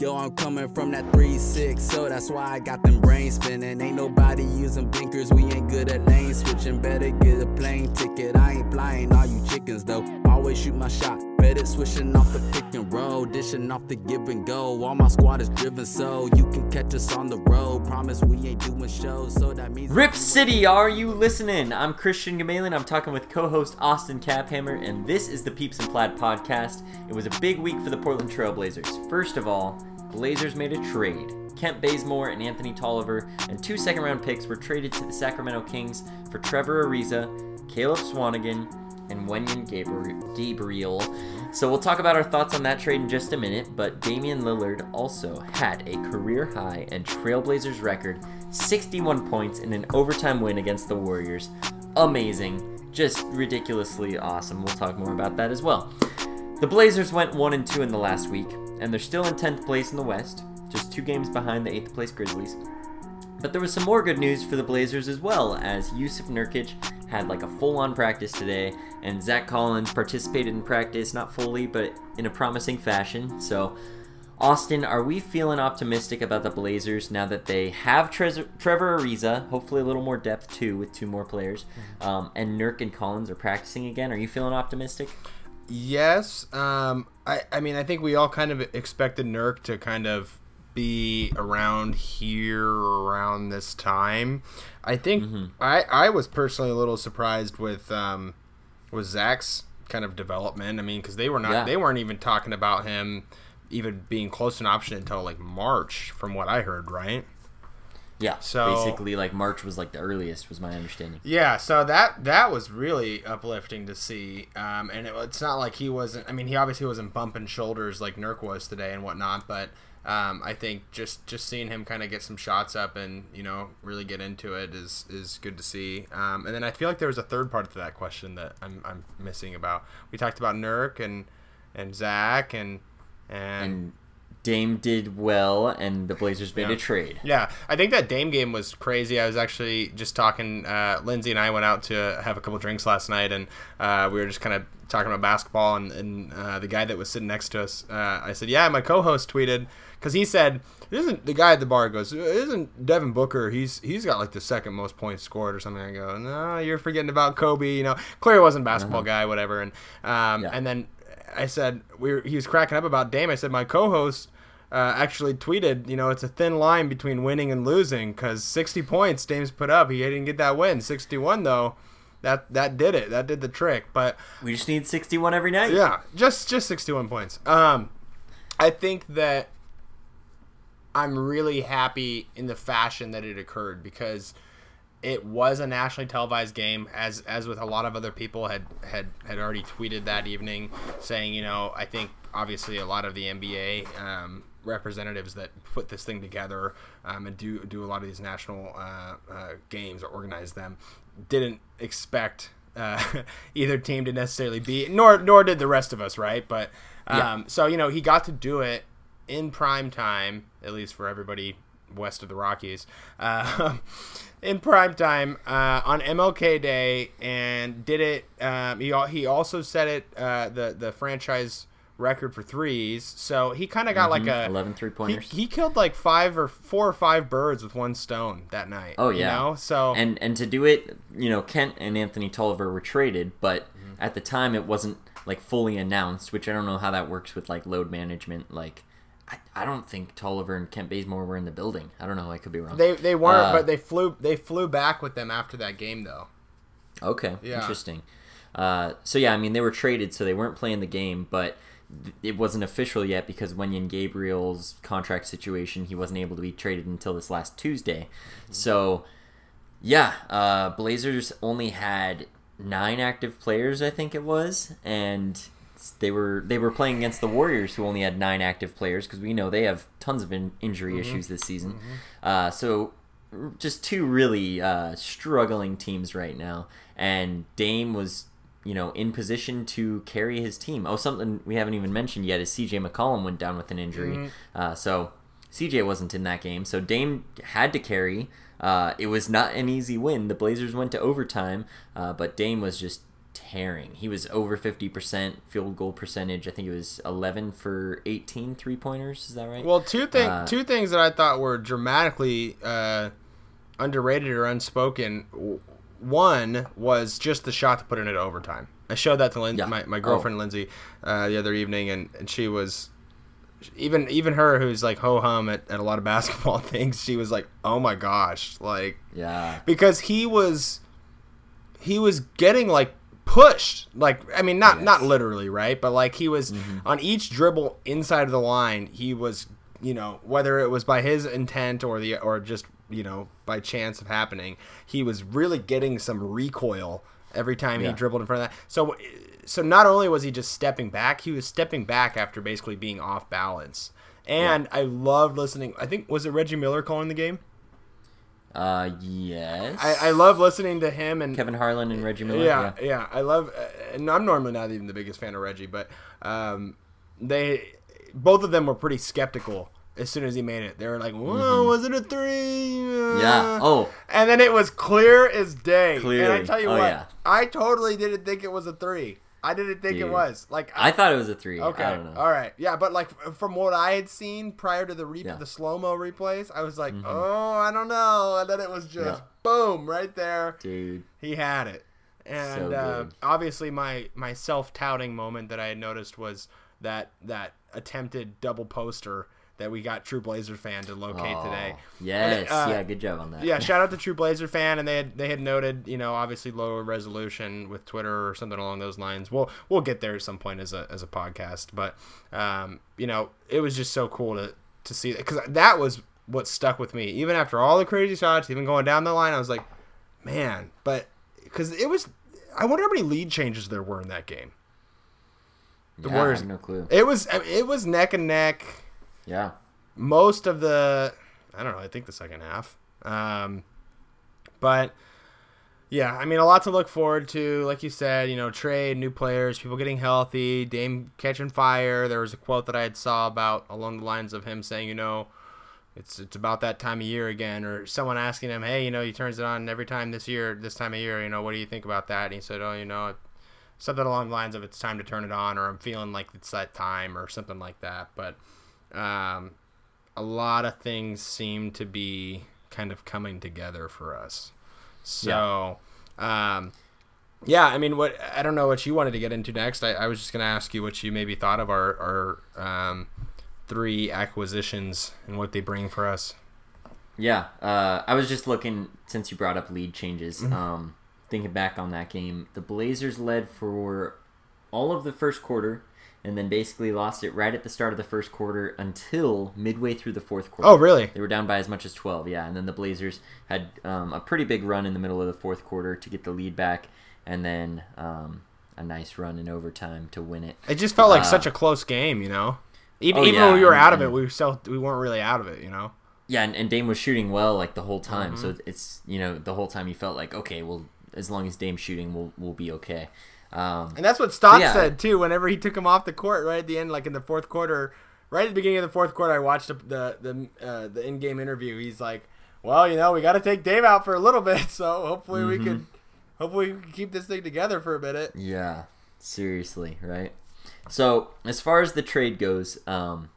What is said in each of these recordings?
Yo, I'm coming from that 3-6, so that's why I got them brains spinning. Ain't nobody using blinkers, we ain't good at lane switching. Better get a plane ticket, I ain't flying all you chickens though. Always shoot my shot, better switching off the pick and roll, dishing off the give and go. All my squad is driven, so you can catch us on the road. Promise we ain't doing shows, so that means. Rip City, are you listening? I'm Christian Gamalin. I'm talking with co-host Austin Caphammer, and this is the Peeps and Plaid podcast. It was a big week for the Portland Trailblazers. First of all, Blazers made a trade. Kent Bazemore and Anthony Tolliver and two second round picks were traded to the Sacramento Kings for Trevor Ariza, Caleb Swanigan, and Wenyen Gabriel. So we'll talk about our thoughts on that trade in just a minute, but Damian Lillard also had a career high and Trailblazers record 61 points in an overtime win against the Warriors. Amazing. Just ridiculously awesome. We'll talk more about that as well. The Blazers went 1 and 2 in the last week, and they're still in 10th place in the West, just two games behind the 8th place Grizzlies. But there was some more good news for the Blazers as well, as Jusuf Nurkic had like a full on practice today, and Zach Collins participated in practice, not fully, but in a promising fashion. So, Austin, are we feeling optimistic about the Blazers now that they have Tre- Trevor Ariza, hopefully a little more depth too with two more players, um, and Nurk and Collins are practicing again? Are you feeling optimistic? Yes. Um, I, I mean, I think we all kind of expected Nurk to kind of be around here around this time. I think Mm-hmm. I, I was personally a little surprised with um, with Zach's kind of development. I mean, because they were not Yeah. they weren't even talking about him even being close to an option until like March, from what I heard, right? Yeah. So- basically, like March was like the earliest, was my understanding. Yeah, so that that was really uplifting to see, um, and it, it's not like he wasn't. I mean, he obviously wasn't bumping shoulders like Nurk was today and whatnot, but um, I think just just seeing him kind of get some shots up and you know really get into it is is good to see. Um, and then I feel like there was a third part to that question that I'm, I'm missing about. We talked about Nurk and and Zach and and, And Dame did well, and the Blazers made Yeah. a trade. Yeah, I think that Dame game was crazy. I was actually just talking. Uh, Lindsay and I went out to have a couple drinks last night, and uh, we were just kind of talking about basketball. And, and uh, the guy that was sitting next to us, uh, I said, "Yeah, my co-host tweeted because he said, isn't the guy at the bar goes, isn't Devin Booker? He's he's got like the second most points scored or something." I go, "No, you're forgetting about Kobe. You know, clearly wasn't basketball guy, whatever." And um, Yeah. and then I said we were, he was cracking up about Dame. I said my co-host uh, actually tweeted, you know, it's a thin line between winning and losing because 60 points Dame's put up. He didn't get that win. 61 though, that that did it. That did the trick. But We just need 61 every night. yeah, just just 61 points. Um, I think that I'm really happy in the fashion that it occurred because it was a nationally televised game as as with a lot of other people had had had already tweeted that evening saying you know I think obviously a lot of the NBA um, representatives that put this thing together um, and do do a lot of these national uh, uh, games or organize them didn't expect uh, either team to necessarily be nor nor did the rest of us right but um, Yeah. so you know he got to do it in prime time at least for everybody west of the Rockies uh, in prime time uh, on MLK Day and did it. Um, he he also set it uh, the the franchise record for threes. So he kind of got like a 11 three he, pointers. he killed like five or four or five birds with one stone that night. Oh you yeah. know? so and and to do it, you know, Kent and Anthony Tolliver were traded, but Mm-hmm. at the time it wasn't like fully announced, which I don't know how that works with like load management. Like, I, I don't think Tolliver and Kent Bazemore were in the building. I don't know. I could be wrong. they they weren't, Uh, but they flew they flew back with them after that game though. Okay, Yeah. interesting. Uh, so yeah, I mean they were traded, so they weren't playing the game, but th- it wasn't official yet because Wenyen Gabriel's contract situation, he wasn't able to be traded until this last Tuesday. So yeah, uh, Blazers only had nine active players, I think it was, and they were they were playing against the Warriors, who only had nine active players, because we know they have tons of in- injury issues this season. Uh, so just two really uh, struggling teams right now, and Dame was you know in position to carry his team. Oh, something we haven't even mentioned yet is C.J. McCollum went down with an injury, uh, so CJ wasn't in that game, so Dame had to carry. Uh, it was not an easy win. The Blazers went to overtime, uh, but Dame was just tearing. He was over 50% field goal percentage. I think it was 11 for 18 three pointers. Is that right? Well, two thing, Uh, two things that I thought were dramatically uh, underrated or unspoken. One was just the shot to put in it into overtime. I showed that to Lin- Yeah. my, my Oh. girlfriend Lindsay uh, the other evening, and, and she was even even her who's like ho hum at, at a lot of basketball things. She was like, "Oh my gosh!" Like yeah. because he was he was getting like pushed like i mean not Yes. not literally right but like he was Mm-hmm. on each dribble inside of the line he was you know whether it was by his intent or the or just you know by chance of happening he was really getting some recoil every time Yeah. he dribbled in front of that so so not only was he just stepping back he was stepping back after basically being off balance and i loved listening i think was it reggie miller calling the game Uh, yes. I, I love listening to him and Kevin Harlan and Reggie Miller. yeah, yeah, I love, uh, and I'm normally not even the biggest fan of Reggie, but um, they, both of them were pretty skeptical as soon as he made it. They were like, "Whoa, was it a three? Mm-hmm. Yeah. Oh, and then it was clear as day. And I tell you Oh, what, yeah. I totally didn't think it was a three. I didn't think it was. Like I thought it was a three. Okay. I don't know. All right. Yeah, but like from what I had seen prior to the re- Yeah. Mm-hmm. the slow mo replays, I was like, oh, I don't know, and then it was just Yeah. boom right there. Dude. He had it, and So uh, obviously my my self touting moment that I had noticed was that that attempted double poster that we got True Blazer fan to locate Oh, today. Yes. uh, yeah. Good job on that. Yeah, shout out to True Blazer fan, and they had they had noted, you know, obviously lower resolution with Twitter or something along those lines. We'll we'll get there at some point as a as a podcast, but um, you know, it was just so cool to to see that because that was what stuck with me, even after all the crazy shots, even going down the line. I was like, man, but because it was, I wonder how many lead changes there were in that game. The Yeah, I Warriors- have no clue. It was it was neck and neck Yeah. most of the I don't know, I think the second half. Um but yeah, I mean a lot to look forward to. Like you said, you know, trade, new players, people getting healthy, Dame catching fire. There was a quote that I had saw about along the lines of him saying, you know, it's it's about that time of year again, or someone asking him, hey, you know, he turns it on every time this year, this time of year, you know, what do you think about that? And he said, oh, you know, something along the lines of it's time to turn it on, or I'm feeling like it's that time, or something like that. But um, a lot of things seem to be kind of coming together for us. So, um, yeah, I mean, what I don't know what you wanted to get into next. I, I was just going to ask you what you maybe thought of our our um, three acquisitions and what they bring for us. Yeah, uh, I was just looking since you brought up lead changes. Mm-hmm. Um, thinking back on that game, the Blazers led for all of the first quarter, and then basically lost it right at the start of the first quarter until midway through the fourth quarter. Oh, really? They were down by as much as 12, yeah. And then the Blazers had um, a pretty big run in the middle of the fourth quarter to get the lead back, and then um, a nice run in overtime to win it. It just felt like Uh, such a close game, you know. Even Oh, even yeah, when we were and- out of it, we still we weren't really out of it, you know. Yeah, and, and Dame was shooting well like the whole time. Mm-hmm. So it's you know the whole time you felt like okay, well as long as Dame's shooting, we'll we'll be okay. Um, And that's what Stott Yeah. said too. Whenever he took him off the court, right at the end, like in the fourth quarter, right at the beginning of the fourth quarter, I watched the the uh, the in game interview. He's like, "Well, you know, we got to take Dame out for a little bit, so hopefully we can, hopefully we can keep this thing together for a minute." yeah, seriously, right? So as far as the trade goes, um,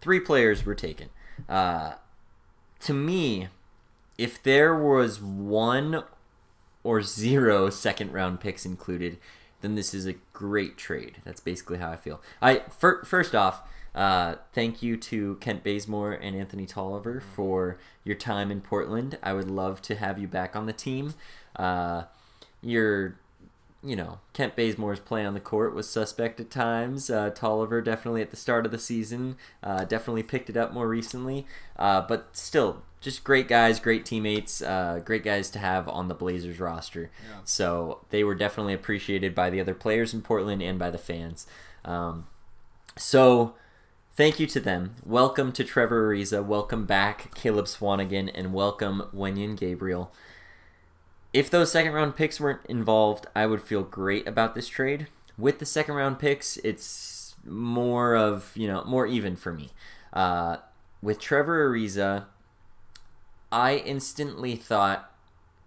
three players were taken. Uh, to me, if there was one or zero second round picks included, then this is a great trade. That's basically how I feel. I fir- first off, uh, thank you to Kent Bazemore and Anthony Tolliver for your time in Portland. I would love to have you back on the team. Uh, you're you know, Kent Bazemore's play on the court was suspect at times. Uh, Tolliver definitely at the start of the season, uh, definitely picked it up more recently. Uh, but still, just great guys, great teammates, uh, great guys to have on the Blazers roster. So they were definitely appreciated by the other players in Portland and by the fans. Um, so thank you to them. Welcome to Trevor Ariza. Welcome back, Caleb Swanigan, and welcome Wenyen Gabriel if those second round picks weren't involved, I would feel great about this trade. With the second round picks, it's more of, you know, more even for me. Uh, with Trevor Ariza, I instantly thought,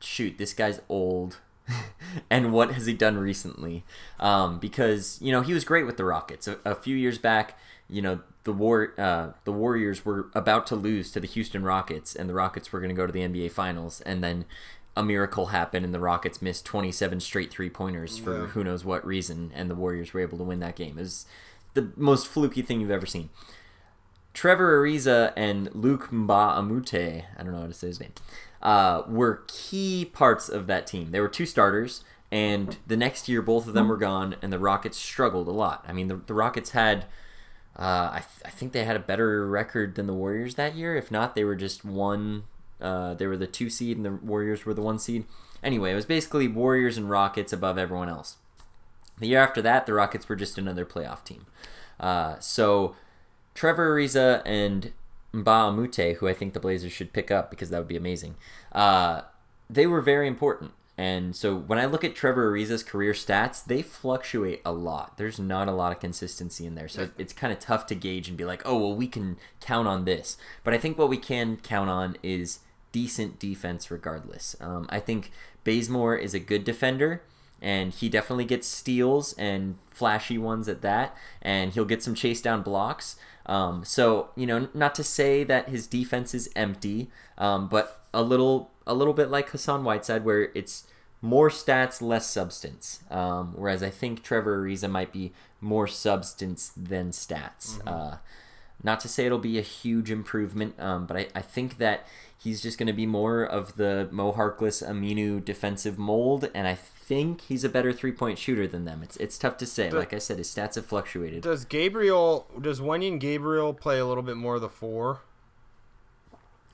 shoot, this guy's old. and what has he done recently? Um, because you know he was great with the Rockets a, a few years back. You know the war uh, the Warriors were about to lose to the Houston Rockets, and the Rockets were going to go to the NBA Finals, and then a miracle happened, and the Rockets missed 27 straight three pointers for Yeah. who knows what reason, and the Warriors were able to win that game. It was the most fluky thing you've ever seen. Trevor Ariza and Luc Mbah a Moute, I don't know how to say his name, uh, were key parts of that team. They were two starters, and the next year both of them were gone, and the Rockets struggled a lot. I mean, the, the Rockets had, uh, I, th- I think they had a better record than the Warriors that year. If not, they were just one. Uh, they were the two seed, and the Warriors were the one seed. Anyway, it was basically Warriors and Rockets above everyone else. The year after that, the Rockets were just another playoff team. Uh, so Trevor Ariza and Mbah a Moute, who I think the Blazers should pick up because that would be amazing, uh, they were very important. And so when I look at Trevor Ariza's career stats, they fluctuate a lot. There's not a lot of consistency in there. So it's kind of tough to gauge and be like, oh, well, we can count on this. But I think what we can count on is decent defense regardless. Um, I think Bazemore is a good defender and he definitely gets steals and flashy ones at that, and he'll get some chase down blocks. Um, so you know, not to say that his defense is empty, um, but a little a little bit like Hassan Whiteside, where it's more stats, less substance. Um, whereas I think Trevor Ariza might be more substance than stats. Uh, not to say it'll be a huge improvement, um, but I, I think that he's just going to be more of the Mo Harkless Aminu defensive mold, and I think he's a better three point shooter than them. It's it's tough to say. Like I said, his stats have fluctuated. Does Gabriel does Wenyen Gabriel play a little bit more of the four?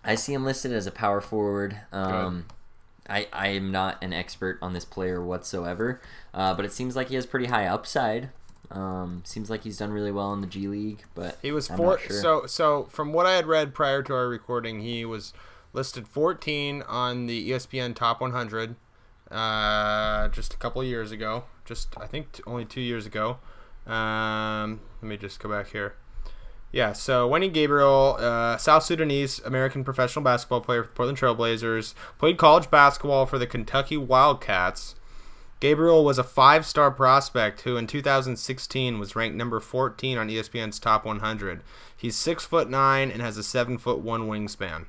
I see him listed as a power forward. Um, I I am not an expert on this player whatsoever, uh, but it seems like he has pretty high upside. Um, seems like he's done really well in the G League, but He was I'm four. sure. So so from what I had read prior to our recording, he was listed 14 on the ESPN Top 100 uh, just a couple of years ago. Just I think t- only two years ago. Um, let me just go back here. Yeah, so Wenyen Gabriel, uh, South Sudanese American professional basketball player for the Portland Trailblazers, played college basketball for the Kentucky Wildcats. Gabriel was a five-star prospect who, in 2016, was ranked number 14 on ESPN's Top 100. He's six foot nine and has a seven foot one wingspan.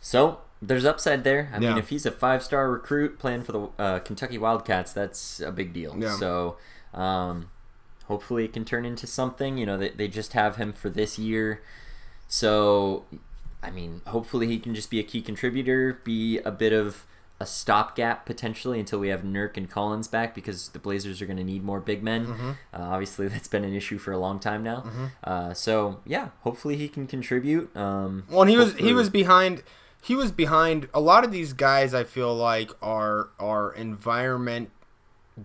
So there's upside there. I mean, if he's a five star recruit playing for the uh, Kentucky Wildcats, that's a big deal. Yeah. So um, hopefully it can turn into something. You know, they, they just have him for this year. So, I mean, hopefully he can just be a key contributor, be a bit of a stopgap potentially until we have Nurk and Collins back because the Blazers are going to need more big men. Mm-hmm. Uh, obviously, that's been an issue for a long time now. Uh, so, yeah, hopefully he can contribute. Um, Well, and he was he was behind. He was behind a lot of these guys. I feel like are are environment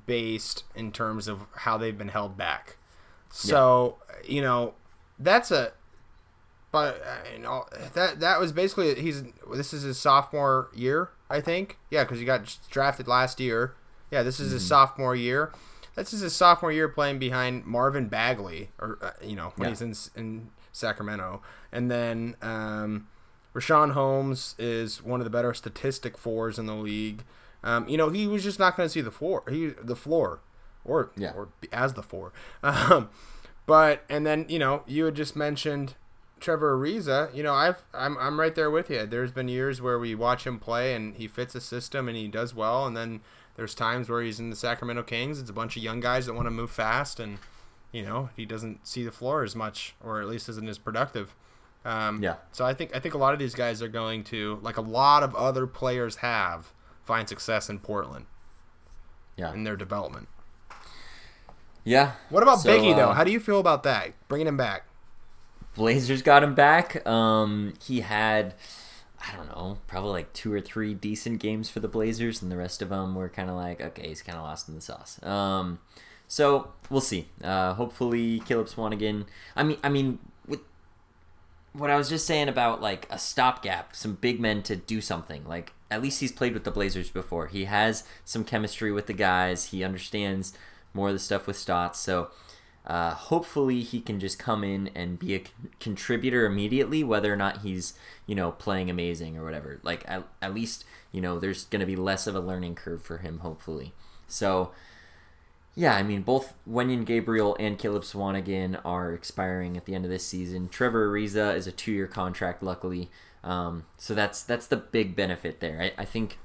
based in terms of how they've been held back. So you know that's a. But uh, you know that that was basically he's this is his sophomore year I think. Yeah because he got drafted last year. Yeah this is his sophomore year. This is his sophomore year playing behind Marvin Bagley or uh, you know when Yeah. he's in in Sacramento. And then um, Richaun Holmes is one of the better statistic fours in the league. Um, you know he was just not going to see the floor he the floor or Yeah. or as the four. Um, but and then you know you had just mentioned Trevor Ariza, you know, I've I'm I'm right there with you. There's been years where we watch him play and he fits a system and he does well, and then there's times where he's in the Sacramento Kings. It's a bunch of young guys that want to move fast, and you know he doesn't see the floor as much, or at least isn't as productive. Um, Yeah. So I think I think a lot of these guys are going to, like a lot of other players have, find success in Portland Yeah. in their development. Yeah. What about So, Biggie though? uh, How do you feel about that? Bringing him back. Blazers got him back. Um, he had, I don't know, probably like two or three decent games for the Blazers, and the rest of them were kind of like, okay, he's kind of lost in the sauce. Um, so we'll see. Uh, hopefully, Caleb Swanigan. I mean, I mean, with what I was just saying about like a stopgap, some big men to do something. Like at least he's played with the Blazers before. He has some chemistry with the guys. He understands more of the stuff with Stotts. So Uh, hopefully, he can just come in and be a con- contributor immediately, whether or not he's you know playing amazing or whatever. Like at, at least you know there's going to be less of a learning curve for him, hopefully. So. Yeah, I mean, both Wenyen Gabriel and Caleb Swanigan are expiring at the end of this season. Trevor Ariza is a two-year contract, luckily, um, so that's that's the big benefit there. I, I think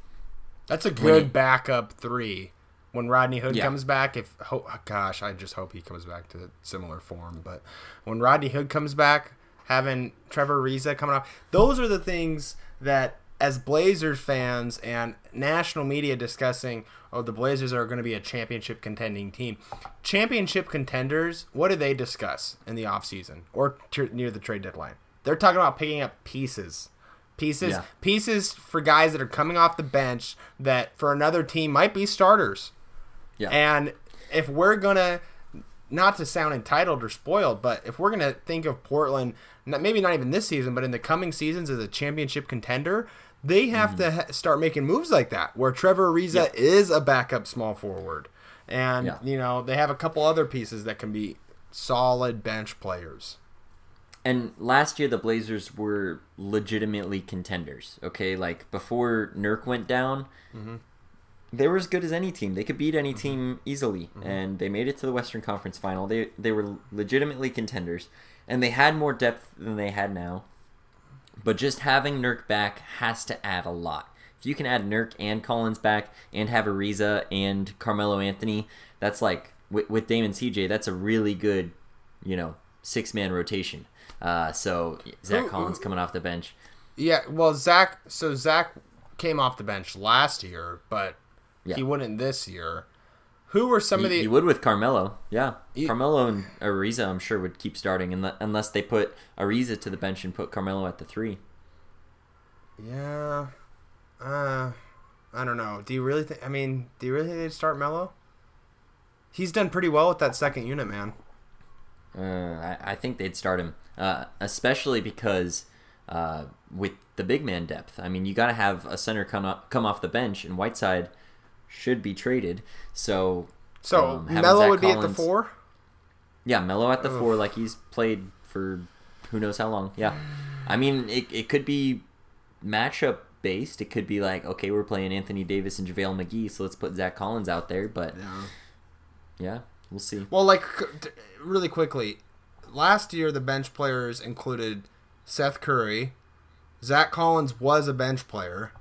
That's a good backup three. When Rodney Hood Yeah. comes back, if ho- gosh, I just hope he comes back to similar form. But when Rodney Hood comes back, having Trevor Ariza coming off, those are the things that, as Blazers fans and national media discussing, oh, the Blazers are going to be a championship contending team. Championship contenders, what do they discuss in the offseason or t- near the trade deadline? They're talking about picking up pieces. Pieces, Yeah. pieces for guys that are coming off the bench that for another team might be starters. Yeah, And if we're gonna, not to sound entitled or spoiled, but if we're gonna think of Portland, maybe not even this season, but in the coming seasons as a championship contender, they have mm-hmm. to start making moves like that, where Trevor Ariza is a backup small forward, and Yeah. you know they have a couple other pieces that can be solid bench players. And last year the Blazers were legitimately contenders. Okay, like before Nurk went down, mm-hmm. They were as good as any team. They could beat any team easily, and they made it to the Western Conference Final. They they were legitimately contenders, and they had more depth than they had now. But just having Nurk back has to add a lot. If you can add Nurk and Collins back, and have Ariza and Carmelo Anthony, that's like with, with Damon CJ. That's a really good, you know, six man rotation. Uh, so Zach Who- Collins coming off the bench. Yeah, well, Zach. So Zach came off the bench last year, but Yeah. he wouldn't this year. Who were some You, of the? He would with Carmelo, yeah. You- Carmelo and Ariza, I'm sure would keep starting unle- unless they put Ariza to the bench and put Carmelo at the three. Yeah. Uh, I don't know. Do you really think? I mean, do you really think they'd start Mello? He's done pretty well with that second unit, man. Uh, I, I think they'd start him, uh, especially because uh, with the big man depth. I mean, you got to have a center come up, come off the bench, and Whiteside should be traded. So, So um, Mello would be at the four. Yeah, Melo at the Ugh. four, like he's played for who knows how long. Yeah, I mean, it, it could be matchup based. It could be like, okay, we're playing Anthony Davis and JaVale McGee, so let's put Zach Collins out there. But yeah, we'll see. Well, like really quickly, last year the bench players included Seth Curry, Zach Collins was a bench player,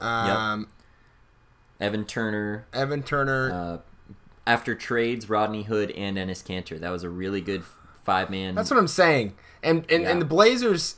um, Evan Turner. Evan Turner. Uh, after trades, Rodney Hood and Enes Kanter. That was a really good five man. That's what I'm saying. And and, Yeah. and the Blazers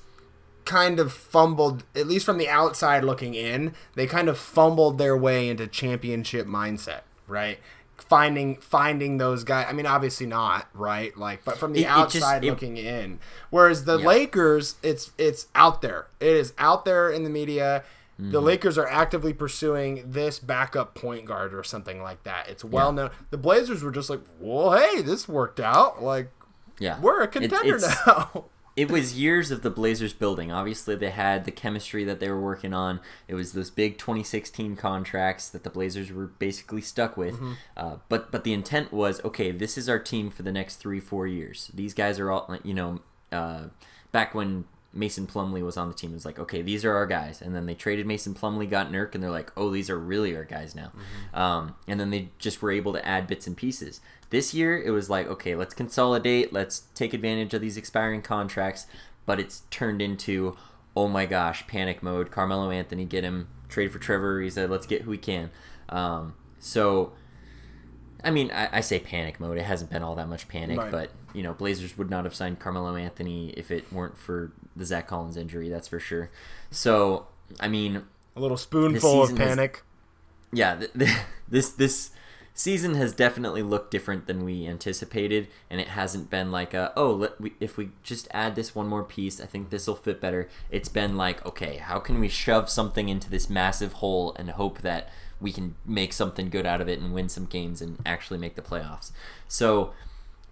kind of fumbled, at least from the outside looking in, they kind of fumbled their way into championship mindset, right? Finding finding those guys. I mean, obviously not, right? Like, but from the It- it just- outside it- looking in. Whereas the Yeah. Lakers, it's it's out there. It is out there in the media. The Mm-hmm. Lakers are actively pursuing this backup point guard or something like that. It's well known. The Blazers were just like, "Well, hey, this worked out. Like, yeah, we're a contender it's- now." it was years of the Blazers building. Obviously, they had the chemistry that they were working on. It was those big 2016 contracts that the Blazers were basically stuck with. Uh, but but the intent was okay. This is our team for the next three four years. These guys are all you know. Uh, back when Mason Plumlee was on the team, it was like okay, these are our guys. And then they traded Mason Plumlee, got Nurk, and they're like, oh, these are really our guys now. Um, and then they just were able to add bits and pieces. This year, it was like, okay, let's consolidate, let's take advantage of these expiring contracts, but it's turned into, oh my gosh, panic mode. Carmelo Anthony, get him, trade for Trevor Ariza, let's get who we can. Um, so, I mean, I, I say panic mode. It hasn't been all that much panic, Right. but you know, Blazers would not have signed Carmelo Anthony if it weren't for the Zach Collins injury. That's for sure. So, I mean, A little spoonful of season has- panic. yeah, th- th- this this season has definitely looked different than we anticipated, and it hasn't been like a oh, let we, if we just add this one more piece, I think this will fit better. It's been like okay, how can we shove something into this massive hole and hope that we can make something good out of it and win some games and actually make the playoffs. So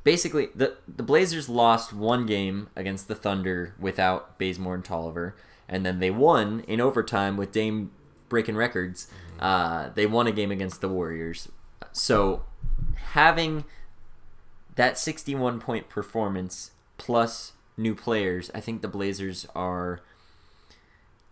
basically, the the Blazers lost one game against the Thunder without Bazemore and Tolliver, and then they won in overtime with Dame breaking records. Uh, they won a game against the Warriors. So having that 61 point performance plus new players, I think the Blazers are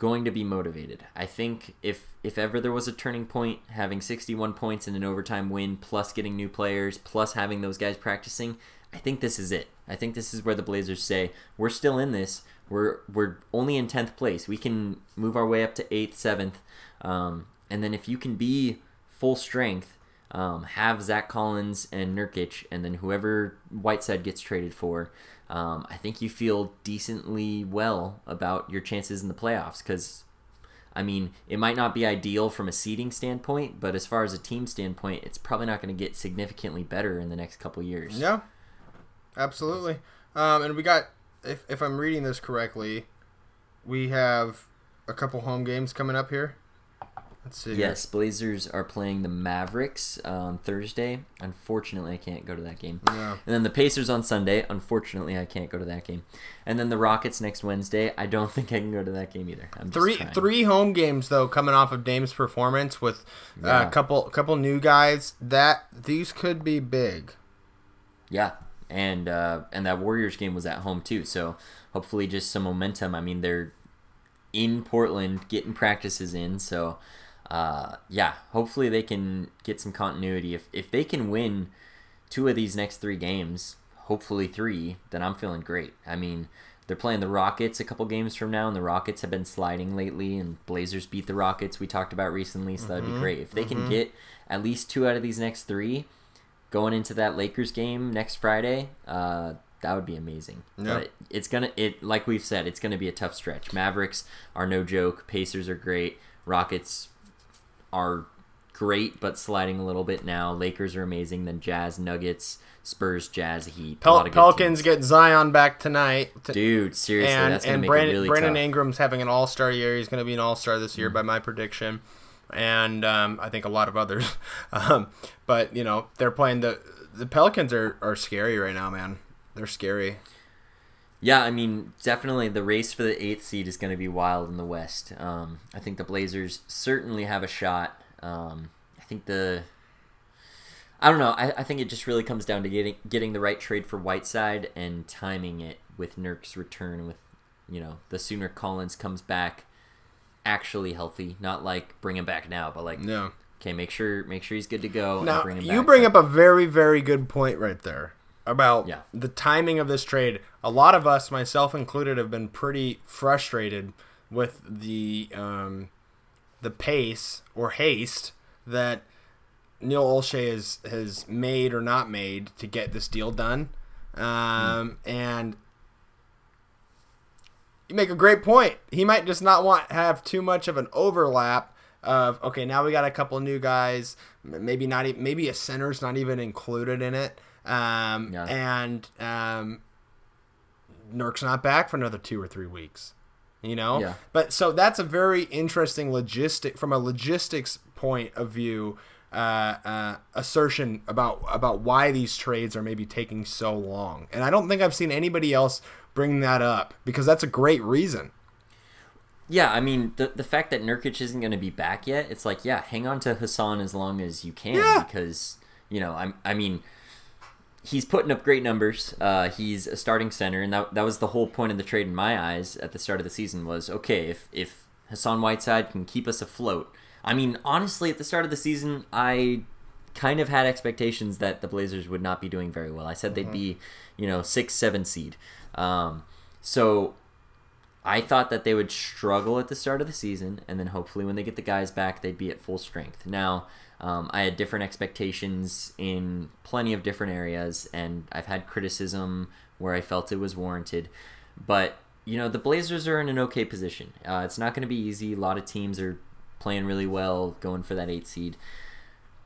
going to be motivated. I think if if ever there was a turning point, having 61 points in an overtime win plus getting new players plus having those guys practicing, I think this is it. I think this is where the Blazers say, we're still in this. We're we're only in 10th place. We can move our way up to 8th, 7th. Um, and then if you can be full strength, um, have Zach Collins and Nurkic, and then whoever Whiteside gets traded for, um, I think you feel decently well about your chances in the playoffs. Because, I mean, it might not be ideal from a seeding standpoint, but as far as a team standpoint, it's probably not going to get significantly better in the next couple years. Yeah, absolutely. Um, and we got, if if I'm reading this correctly, we have a couple home games coming up here. Let's see. Yes, Blazers are playing the Mavericks on Thursday. Unfortunately, I can't go to that game. Yeah. And then the Pacers on Sunday. Unfortunately, I can't go to that game. And then the Rockets next Wednesday. I don't think I can go to that game either. I'm Three three home games though coming off of Dame's performance with uh, Yeah. a couple couple new guys that these could be big. Yeah, and uh, and that Warriors game was at home too. So hopefully, just some momentum. I mean, they're in Portland getting practices in. So uh, yeah, hopefully they can get some continuity. If if they can win two of these next three games, hopefully three, then I'm feeling great. I mean. They're playing the Rockets a couple games from now, and the Rockets have been sliding lately. And Blazers beat the Rockets we talked about recently, so that'd be great if they can get at least two out of these next three going into that Lakers game next Friday, uh, that would be amazing. Yeah. But it's gonna it like we've said, it's gonna be a tough stretch. Mavericks are no joke. Pacers are great. Rockets are great, but sliding a little bit now. Lakers are amazing. Then Jazz, Nuggets, Spurs, Jazz, Heat. Pel- Pelicans teams. get Zion back tonight. Dude, seriously, and that's gonna and make Brandon it really Brandon tough. Ingram's having an All Star year. He's going to be an All Star this year by my prediction, and um, I think a lot of others. um, but you know they're playing the the Pelicans are, are scary right now, man. They're scary. Yeah, I mean, definitely the race for the eighth seed is going to be wild in the West. Um, I think the Blazers certainly have a shot. Um, I think the. I don't know. I, I think it just really comes down to getting getting the right trade for Whiteside and timing it with Nurk's return. With you know, the sooner Collins comes back, actually healthy, not like bring him back now, but like No. okay, make sure make sure he's good to go. and Now bring him you bring up a very very good point right there about Yeah. the timing of this trade. A lot of us, myself included, have been pretty frustrated with the um, the pace or haste that Neil Olshey has has made or not made to get this deal done. Um, And you make a great point. He might just not want have too much of an overlap of okay. Now we got a couple new guys. Maybe not. Maybe a center's not even included in it. Um, Yeah. And um, Nurk's not back for another two or three weeks. You know. Yeah. But so that's a very interesting logistic from a logistics point of view. Uh, uh, assertion about about why these trades are maybe taking so long, and I don't think I've seen anybody else bring that up because that's a great reason. Yeah, I mean the the fact that Nurkic isn't going to be back yet, it's like yeah, hang on to Hassan as long as you can Yeah. because you know I'm I mean he's putting up great numbers. Uh, he's a starting center, and that that was the whole point of the trade in my eyes at the start of the season was okay if if Hassan Whiteside can keep us afloat. I mean honestly, at the start of the season, I kind of had expectations that the Blazers would not be doing very well. I said they'd be you know six seven seed. Um, so I thought that they would struggle at the start of the season, and then hopefully when they get the guys back, they'd be at full strength. Now, um, I had different expectations in plenty of different areas, and I've had criticism where I felt it was warranted. But you know, the Blazers are in an okay position. Uh, it's not going to be easy. A lot of teams are playing really well, going for that eight seed.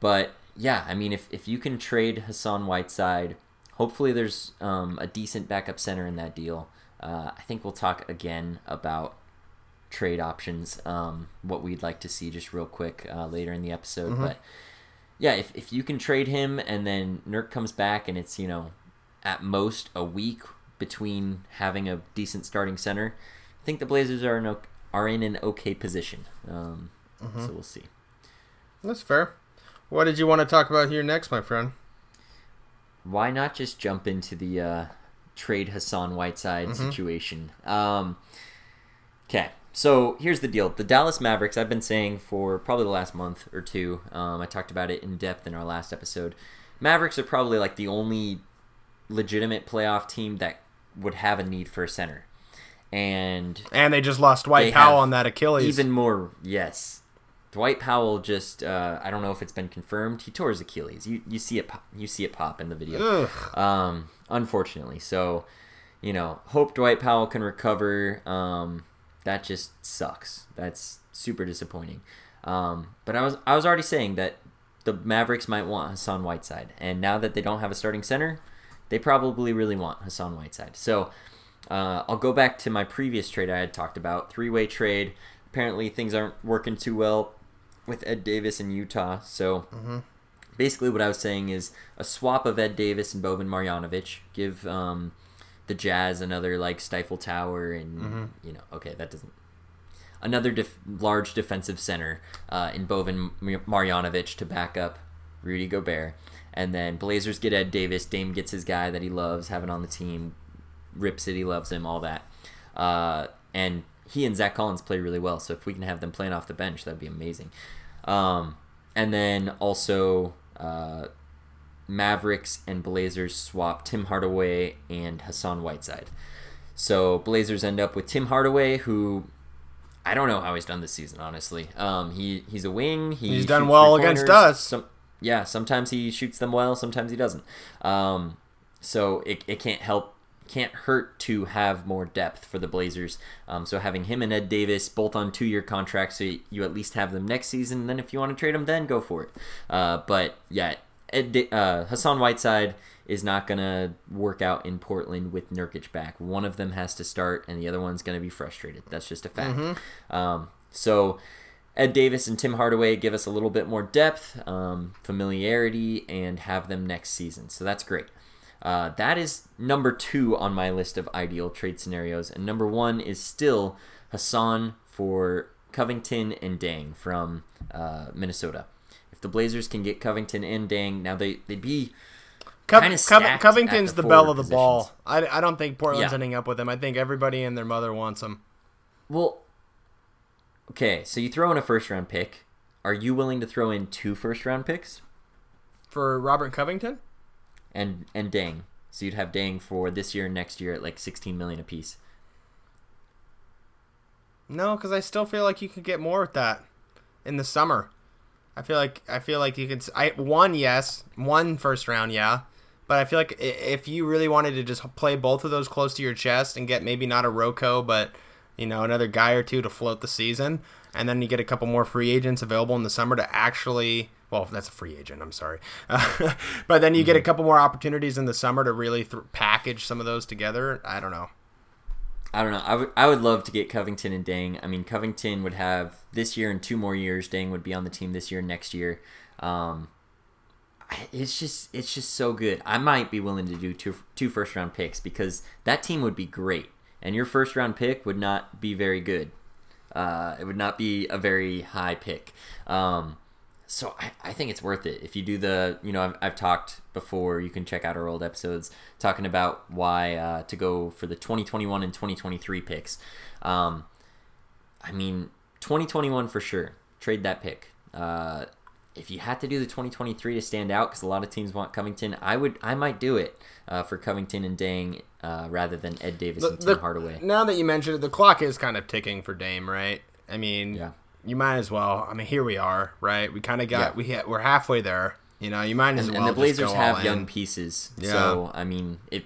But yeah, I mean, if, if you can trade Hassan Whiteside, hopefully there's um, a decent backup center in that deal. Uh, I think we'll talk again about trade options, um, what we'd like to see just real quick uh, later in the episode. But yeah, if, if you can trade him and then Nurk comes back and it's, you know, at most a week between having a decent starting center, I think the Blazers are in, are in an okay position. Um, So we'll see. That's fair. What did you want to talk about here next, my friend? why not just jump into the uh, trade Hassan Whiteside Mm-hmm. situation? Um, okay, so here's the deal: the Dallas Mavericks. I've been saying for probably the last month or two. Um, I talked about it in depth in our last episode. Mavericks are probably like the only legitimate playoff team that would have a need for a center, and And they just lost Dwight Powell on that Achilles. even more, yes. Dwight Powell just uh, I don't know if it's been confirmed. He tore his Achilles. You you see it pop, you see it pop in the video. Ugh. Um, unfortunately, so you know, hope Dwight Powell can recover. Um, that just sucks. That's super disappointing. Um, but I was I was already saying that the Mavericks might want Hassan Whiteside, and now that they don't have a starting center, they probably really want Hassan Whiteside. So uh, I'll go back to my previous trade I had talked about three way trade. Apparently things aren't working too well with Ed Davis in Utah. So basically, what I was saying is a swap of Ed Davis and Boban Marjanovic. Give um, the Jazz another like Stifle Tower, and you know, okay, that doesn't. Another def- large defensive center uh, in Mar- Marjanovic to back up Rudy Gobert, and then Blazers get Ed Davis. Dame gets his guy that he loves having on the team. Rips it, he loves him, all that. Uh, and he and Zach Collins play really well. So if we can have them playing off the bench, that'd be amazing. Um, and then also uh, Mavericks and Blazers swap Tim Hardaway and Hassan Whiteside. So Blazers end up with Tim Hardaway, who I don't know how he's done this season. Honestly, um, he he's a wing. He He's done well against us. Some, yeah, sometimes he shoots them well, sometimes he doesn't. Um, so it, it can't help can't hurt to have more depth for the Blazers. Um, so having him and Ed Davis both on two year contracts, so you, you at least have them next season. Then if you want to trade them, then go for it. Uh, but yeah, Ed, uh, Hassan Whiteside is not gonna work out in Portland with Nurkic back. One of them has to start, and the other one's gonna be frustrated. That's just a fact. Um, so. Ed Davis and Tim Hardaway give us a little bit more depth, um, familiarity, and have them next season. So that's great. Uh, that is number two on my list of ideal trade scenarios. And number one is still Hassan for Covington and Dieng from uh, Minnesota. If the Blazers can get Covington and Dieng, now they, they'd be. Co- Co- Covington's the, the bell of the ball. I, I don't think Portland's Yeah. ending up with him. I think everybody and their mother wants him. Well, okay, so you throw in a first round pick. Are you willing to throw in two first round picks? For Robert Covington? and and Dieng. So you'd have Dieng for this year and next year at like 16 million apiece. No, because I still feel like you could get more with that in the summer. I feel like I feel like you could. I one yes, one first round yeah, but I feel like if you really wanted to just play both of those close to your chest and get maybe not a Rocco, but you know another guy or two to float the season, and then you get a couple more free agents available in the summer to actually. Well, that's a free agent. I'm sorry, but then you get a mm-hmm. couple more opportunities in the summer to really th- package some of those together. I don't know. I don't know. I would I would love to get Covington and Dieng. I mean, Covington would have this year and two more years. Dieng would be on the team this year and next year. Um, it's just it's just so good. I might be willing to do two two first round picks because that team would be great, and your first round pick would not be very good. Uh, it would not be a very high pick. Um, so I, I think it's worth it. If you do the you know I've, I've talked before you can check out our old episodes talking about why uh, to go for the 2021 and 2023 picks. Um, i mean 2021 for sure. Trade that pick. Uh, if you had to do the 2023 to stand out because a lot of teams want covington i would i might do it uh, for covington and dieng uh, rather than ed davis and tim hardaway. Now that you mentioned it, the clock is kind of ticking for Dame, right? I mean, Yeah. You might as well. I mean, here we are, right? We kind of got Yeah. we we're halfway there. You know, you might as and, well. and the Blazers have young in. pieces. Yeah. So I mean, it.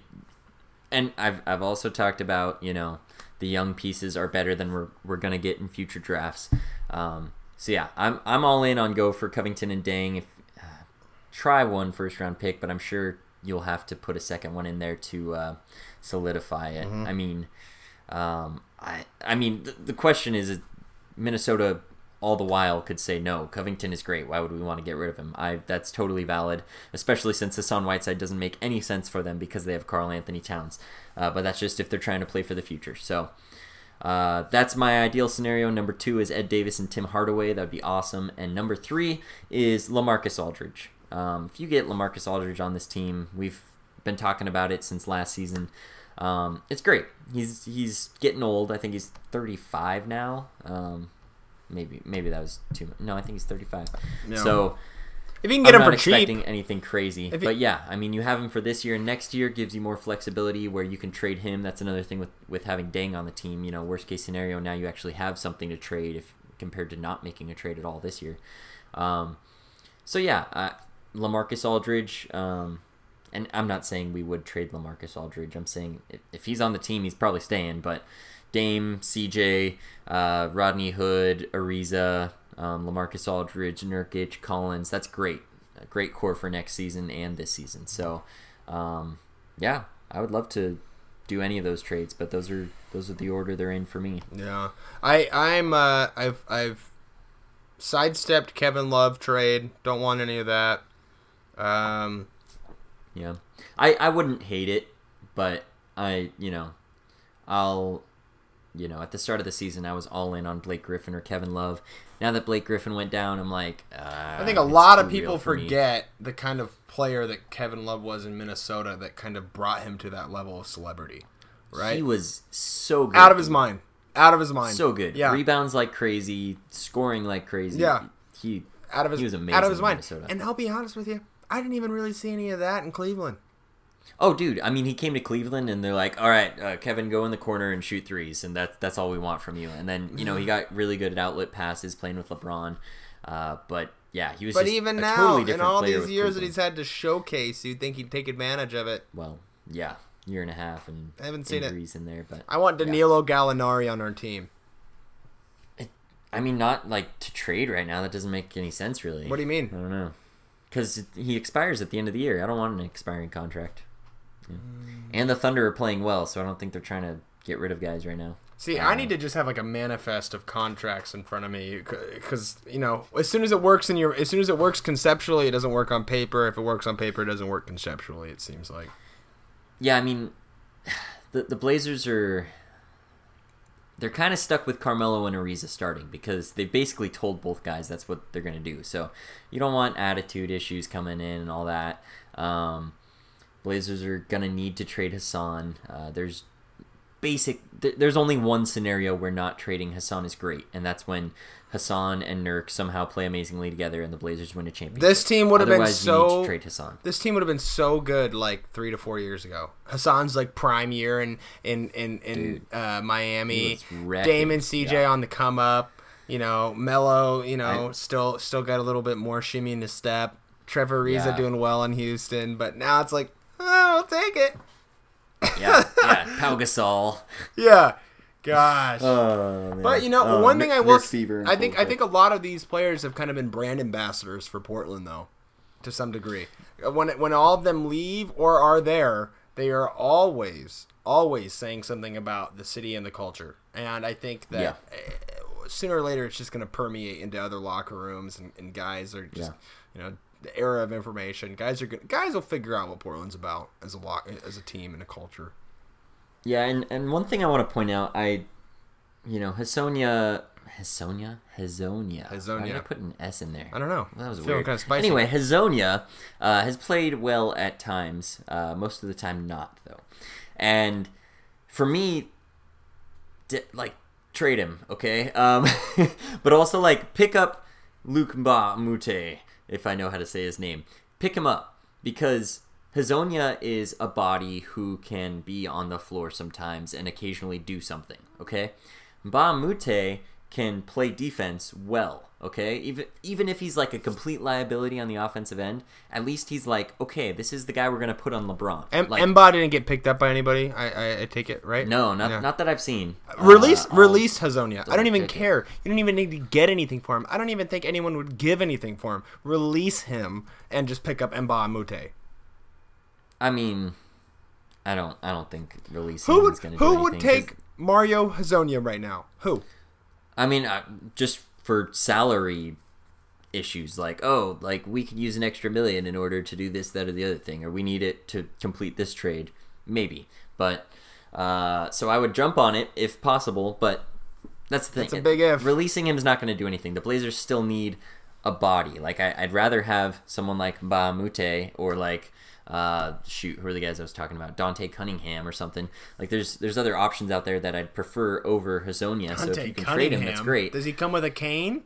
And I've I've also talked about you know the young pieces are better than we're we're gonna get in future drafts. Um, so yeah, I'm I'm all in on go for Covington and Dieng. If uh, try one first round pick, but I'm sure you'll have to put a second one in there to uh, solidify it. Mm-hmm. I mean, um, I I mean the, the question is, is Minnesota all the while could say no. Covington is great. Why would we want to get rid of him? I that's totally valid, especially since Hassan Whiteside doesn't make any sense for them because they have Karl-Anthony Towns. Uh, but that's just if they're trying to play for the future. So uh, that's my ideal scenario. Number two is Ed Davis and Tim Hardaway. That would be awesome. And number three is Lamarcus Aldridge. Um, if you get Lamarcus Aldridge on this team, we've been talking about it since last season. Um, it's great. He's he's getting old. I think he's 35 now. Um, maybe maybe that was too much. No, I think he's 35. No. So If you can get I'm him for cheap, expecting anything crazy. He- but yeah, I mean, you have him for this year. Next year gives you more flexibility where you can trade him. That's another thing with with having Dieng on the team. You know, worst case scenario, now you actually have something to trade if compared to not making a trade at all this year. Um, so yeah, uh, Lamarcus Aldridge. Um, and I'm not saying we would trade Lamarcus Aldridge. I'm saying if, if he's on the team, he's probably staying. But Dame, CJ, uh, Rodney Hood, Ariza, um, Lamarcus Aldridge, Nurkic, Collins. That's great. A great core for next season and this season. So, um, yeah, I would love to do any of those trades, but those are those are the order they're in for me. Yeah, I I'm uh I've I've sidestepped Kevin Love trade. Don't want any of that. Um, Yeah, I I wouldn't hate it, but I you know, I'll you know at the start of the season I was all in on Blake Griffin or Kevin Love. Now that Blake Griffin went down, I'm like, uh, I think a lot of people forget the kind of player that Kevin Love was in Minnesota that kind of brought him to that level of celebrity, right? He was so good, Out of his mind. Out of his mind. so good. Yeah. rebounds like crazy, scoring like crazy. Yeah. he out of his he was amazing out of his mind. Minnesota. And I'll be honest with you, I didn't even really see any of that in Cleveland. Oh, dude! I mean, he came to Cleveland, and they're like, "All right, uh, Kevin, go in the corner and shoot threes, and that's that's all we want from you." And then you know he got really good at outlet passes, playing with LeBron. Uh, but yeah, he was. But even now, totally in all these years that he's had to showcase, you'd think he'd take advantage of it. well, yeah, year and a half, and I haven't seen it. injuries in there, but I want Danilo Gallinari on our team. I mean, not like to trade right now. That doesn't make any sense, really. What do you mean? I don't know, because he expires at the end of the year. I don't want an expiring contract. Yeah. And the Thunder are playing well, so I don't think they're trying to get rid of guys right now. See, I need to just have like a manifest of contracts in front of me because you know, as soon as it works in your, as soon as it works conceptually, it doesn't work on paper. If it works on paper, it doesn't work conceptually. It seems like. Yeah, I mean, the the Blazers are they're kind of stuck with Carmelo and Ariza starting because they basically told both guys that's what they're gonna do. So you don't want attitude issues coming in and all that. Um, Blazers are gonna need to trade Hassan. Uh, there's basic. Th- there's only one scenario where not trading Hassan is great, and that's when Hassan and Nurk somehow play amazingly together and the Blazers win a championship. This team would have been Otherwise, you need so. to trade Hassan. This team would have been so good like three to four years ago. Hassan's like prime year in in in, in uh, Miami. He was wrecking. Dame and CJ Yeah. on the come up. You know, Melo. You know, I- still still got a little bit more shimmy in his step. Trevor Ariza Yeah. doing well in Houston, but now it's like, I'll take it. Yeah, yeah. Pau Gasol. Yeah. Gosh. Oh. But you know, Oh, one thing I will, I think, I think a lot of these players have kind of been brand ambassadors for Portland, though, to some degree. Uh, When when all of them leave or are there, they are always, always saying something about the city and the culture. And I think that Yeah. uh, sooner or later, it's just going to permeate into other locker rooms, and, and guys are just, Yeah. you know, the era of information. Guys are good. Guys will figure out what Portland's about as a lot as a team and a culture. Yeah, and, and one thing I want to point out, I, you know, Hasonia, Hasonia, Hazonia. Why did I put an S in there? I don't know. That was Feeling weird. kinda spicy. Anyway, Hezonja uh, has played well at times. Uh, most of the time, not though. And for me, di- like trade him, okay? Um, but also like pick up Luc Mbah a Moute, if I know how to say his name. Pick him up because Hezonja is a body who can be on the floor sometimes and occasionally do something, okay? Mbah a Moute can play defense well, okay? Even even if he's like a complete liability on the offensive end, at least he's like, okay, this is the guy we're gonna put on LeBron. M- like, Emba didn't get picked up by anybody. I, I, I take it right. no, not Yeah. not that I've seen. Release Uh, release Hezonja. I don't even it. care. You don't even need to get anything for him. I don't even think anyone would give anything for him. Release him and just pick up Mbah a Moute. I mean, I don't I don't think releasing Who would is gonna who would take Mario Hezonja right now? Who? I mean, uh, just for salary issues, like oh, like we could use an extra million in order to do this, that, or the other thing, or we need it to complete this trade, maybe. But uh, so I would jump on it if possible, but that's the thing. That's a big if. Releasing him is not going to do anything. The Blazers still need a body. Like I, would rather have someone like a or like uh, shoot, who are the guys I was talking about? Dante Cunningham or something. Like there's there's other options out there that I'd prefer over Hezonja. So if you can trade him, that's great. Does he come with a cane?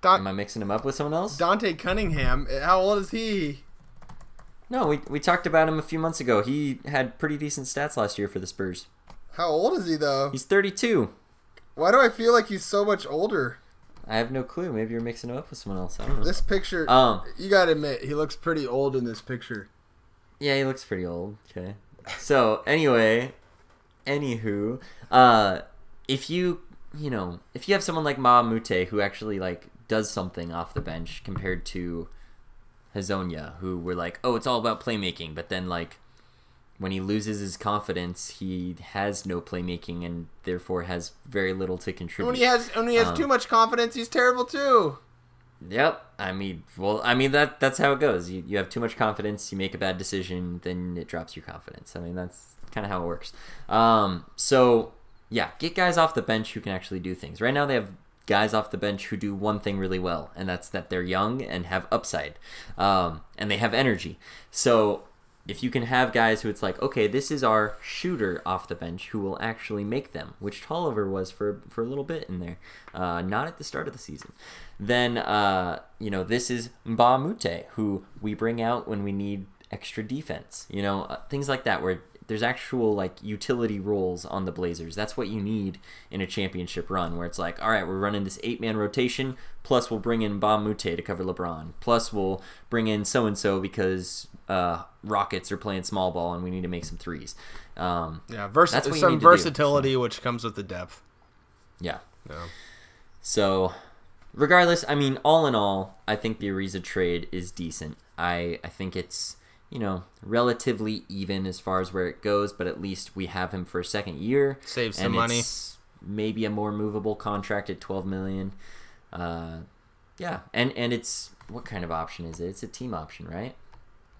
Don- Am I mixing him up with someone else? Dante Cunningham. How old is he? No, we, we talked about him a few months ago. He had pretty decent stats last year for the Spurs. How old is he though? He's 32. Why do I feel like he's so much older? I have no clue. Maybe you're mixing him up with someone else. I don't know. This picture, um, you gotta admit, he looks pretty old in this picture. Yeah, he looks pretty old. Okay. So anyway, anywho, uh, if you you know if you have someone like Mbah a Moute who actually like does something off the bench compared to Hezonja, who were like, oh, it's all about playmaking, but then like when he loses his confidence, he has no playmaking and therefore has very little to contribute. When he has when he has um, too much confidence, he's terrible too. Yep. I mean, well, I mean that that's how it goes. You you have too much confidence, you make a bad decision, then it drops your confidence. I mean, that's kind of how it works. Um, so yeah, get guys off the bench who can actually do things. Right now, they have guys off the bench who do one thing really well, and that's that they're young and have upside, um, and they have energy. So if you can have guys who it's like, okay, this is our shooter off the bench who will actually make them, which Tolliver was for for a little bit in there, uh, not at the start of the season. Then uh, you know this is Moute, who we bring out when we need extra defense. You know uh, things like that where there's actual like utility roles on the Blazers. That's what you need in a championship run, where it's like, all right, we're running this eight man rotation. Plus, we'll bring in Mbah a Moute to cover LeBron. Plus, we'll bring in so and so because uh, Rockets are playing small ball and we need to make some threes. Um, yeah, vers- some versatility do, which comes with the depth. Yeah. yeah. So, regardless, I mean, all in all, I think the Ariza trade is decent. I I think it's you know, relatively even as far as where it goes, but at least we have him for a second year. Save some money. Maybe a more movable contract at twelve million. Uh, yeah, and and it's what kind of option is it? It's a team option, right?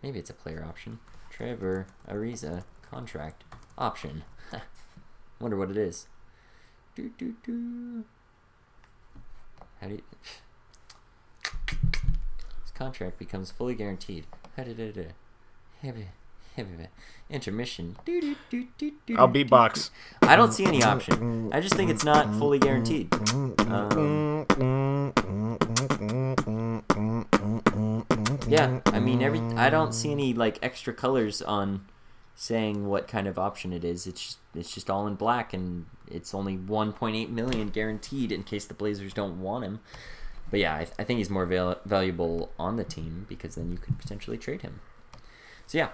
Maybe it's a player option. Trevor Ariza contract option. Wonder what it is. Do do do. How do you? This contract becomes fully guaranteed. Did it? intermission. I'll beatbox. I don't see any option. I just think it's not fully guaranteed. Um, yeah, I mean every. I don't see any like extra colors on saying what kind of option it is. It's just, it's just all in black, and it's only 1.8 million guaranteed in case the Blazers don't want him. But yeah, I, th- I think he's more val- valuable on the team because then you could potentially trade him. So yeah.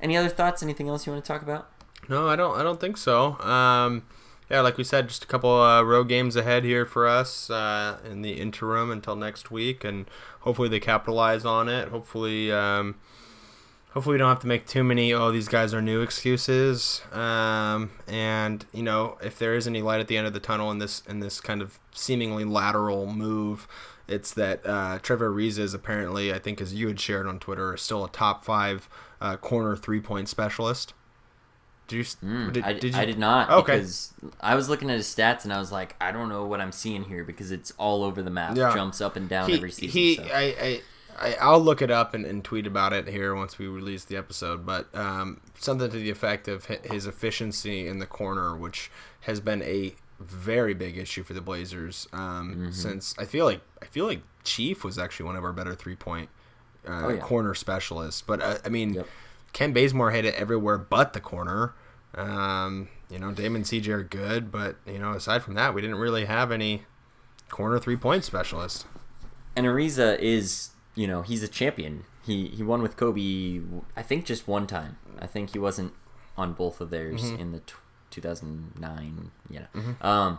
Any other thoughts? Anything else you want to talk about? No, I don't. I don't think so. Um, yeah, like we said, just a couple uh, road games ahead here for us uh, in the interim until next week, and hopefully they capitalize on it. Hopefully, um, hopefully we don't have to make too many. Oh, these guys are new excuses. Um, and you know, if there is any light at the end of the tunnel in this in this kind of seemingly lateral move, it's that uh, Trevor Ariza is apparently, I think, as you had shared on Twitter, is still a top five uh, corner three point specialist. Did you? Mm, did, I, did you? I did not. Okay. Because I was looking at his stats and I was like, I don't know what I'm seeing here because it's all over the map. Yeah. Jumps up and down he, every season. He, so. I, I, I, will look it up and, and, tweet about it here once we release the episode. But um, something to the effect of his efficiency in the corner, which has been a very big issue for the Blazers um, mm-hmm. since I feel like I feel like Chief was actually one of our better three point uh, oh, yeah. corner specialists. But uh, I mean, yep. Kent Bazemore hit it everywhere but the corner. Um, you know, Dame and CJ are good, but you know, aside from that, we didn't really have any corner three point specialist. And Ariza is, you know, he's a champion. He he won with Kobe, I think just one time. I think he wasn't on both of theirs mm-hmm. in the 2009. Yeah. Mm-hmm. Um,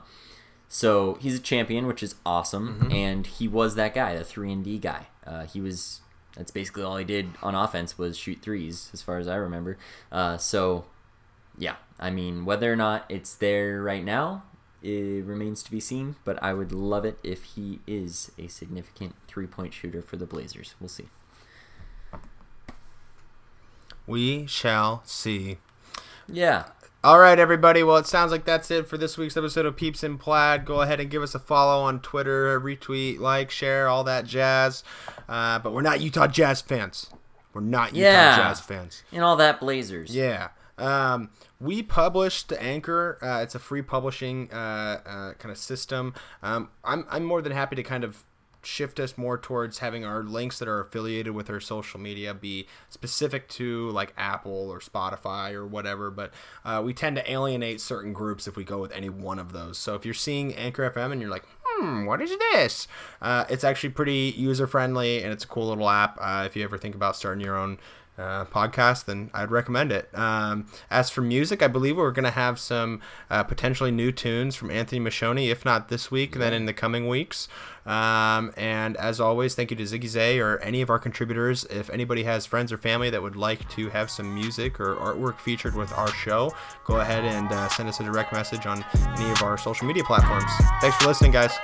so he's a champion, which is awesome, mm-hmm. and he was that guy, the three and D guy. Uh, he was. That's basically all he did on offense was shoot threes, as far as I remember. Uh, so, yeah, I mean, whether or not it's there right now, it remains to be seen. But I would love it if he is a significant three-point shooter for the Blazers. We'll see. We shall see. Yeah. All right, everybody. Well, it sounds like that's it for this week's episode of Peeps in Plaid. Go ahead and give us a follow on Twitter, retweet, like, share, all that jazz. Uh, but we're not Utah Jazz fans. We're not Utah Yeah. Jazz fans. And all that Blazers. Yeah. Um, we published the Anchor. Uh, it's a free publishing uh, uh, kind of system. Um, I'm, I'm more than happy to kind of shift us more towards having our links that are affiliated with our social media be specific to like Apple or Spotify or whatever. But uh, we tend to alienate certain groups if we go with any one of those. So if you're seeing Anchor FM and you're like, hmm, what is this? Uh, it's actually pretty user friendly and it's a cool little app. Uh, if you ever think about starting your own uh, podcast, then I'd recommend it. Um, as for music, I believe we're going to have some uh, potentially new tunes from Anthony Machoni, if not this week, then in the coming weeks. Um, and as always, thank you to Ziggy Zay or any of our contributors. If anybody has friends or family that would like to have some music or artwork featured with our show, go ahead and uh, send us a direct message on any of our social media platforms. Thanks for listening, guys.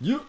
You.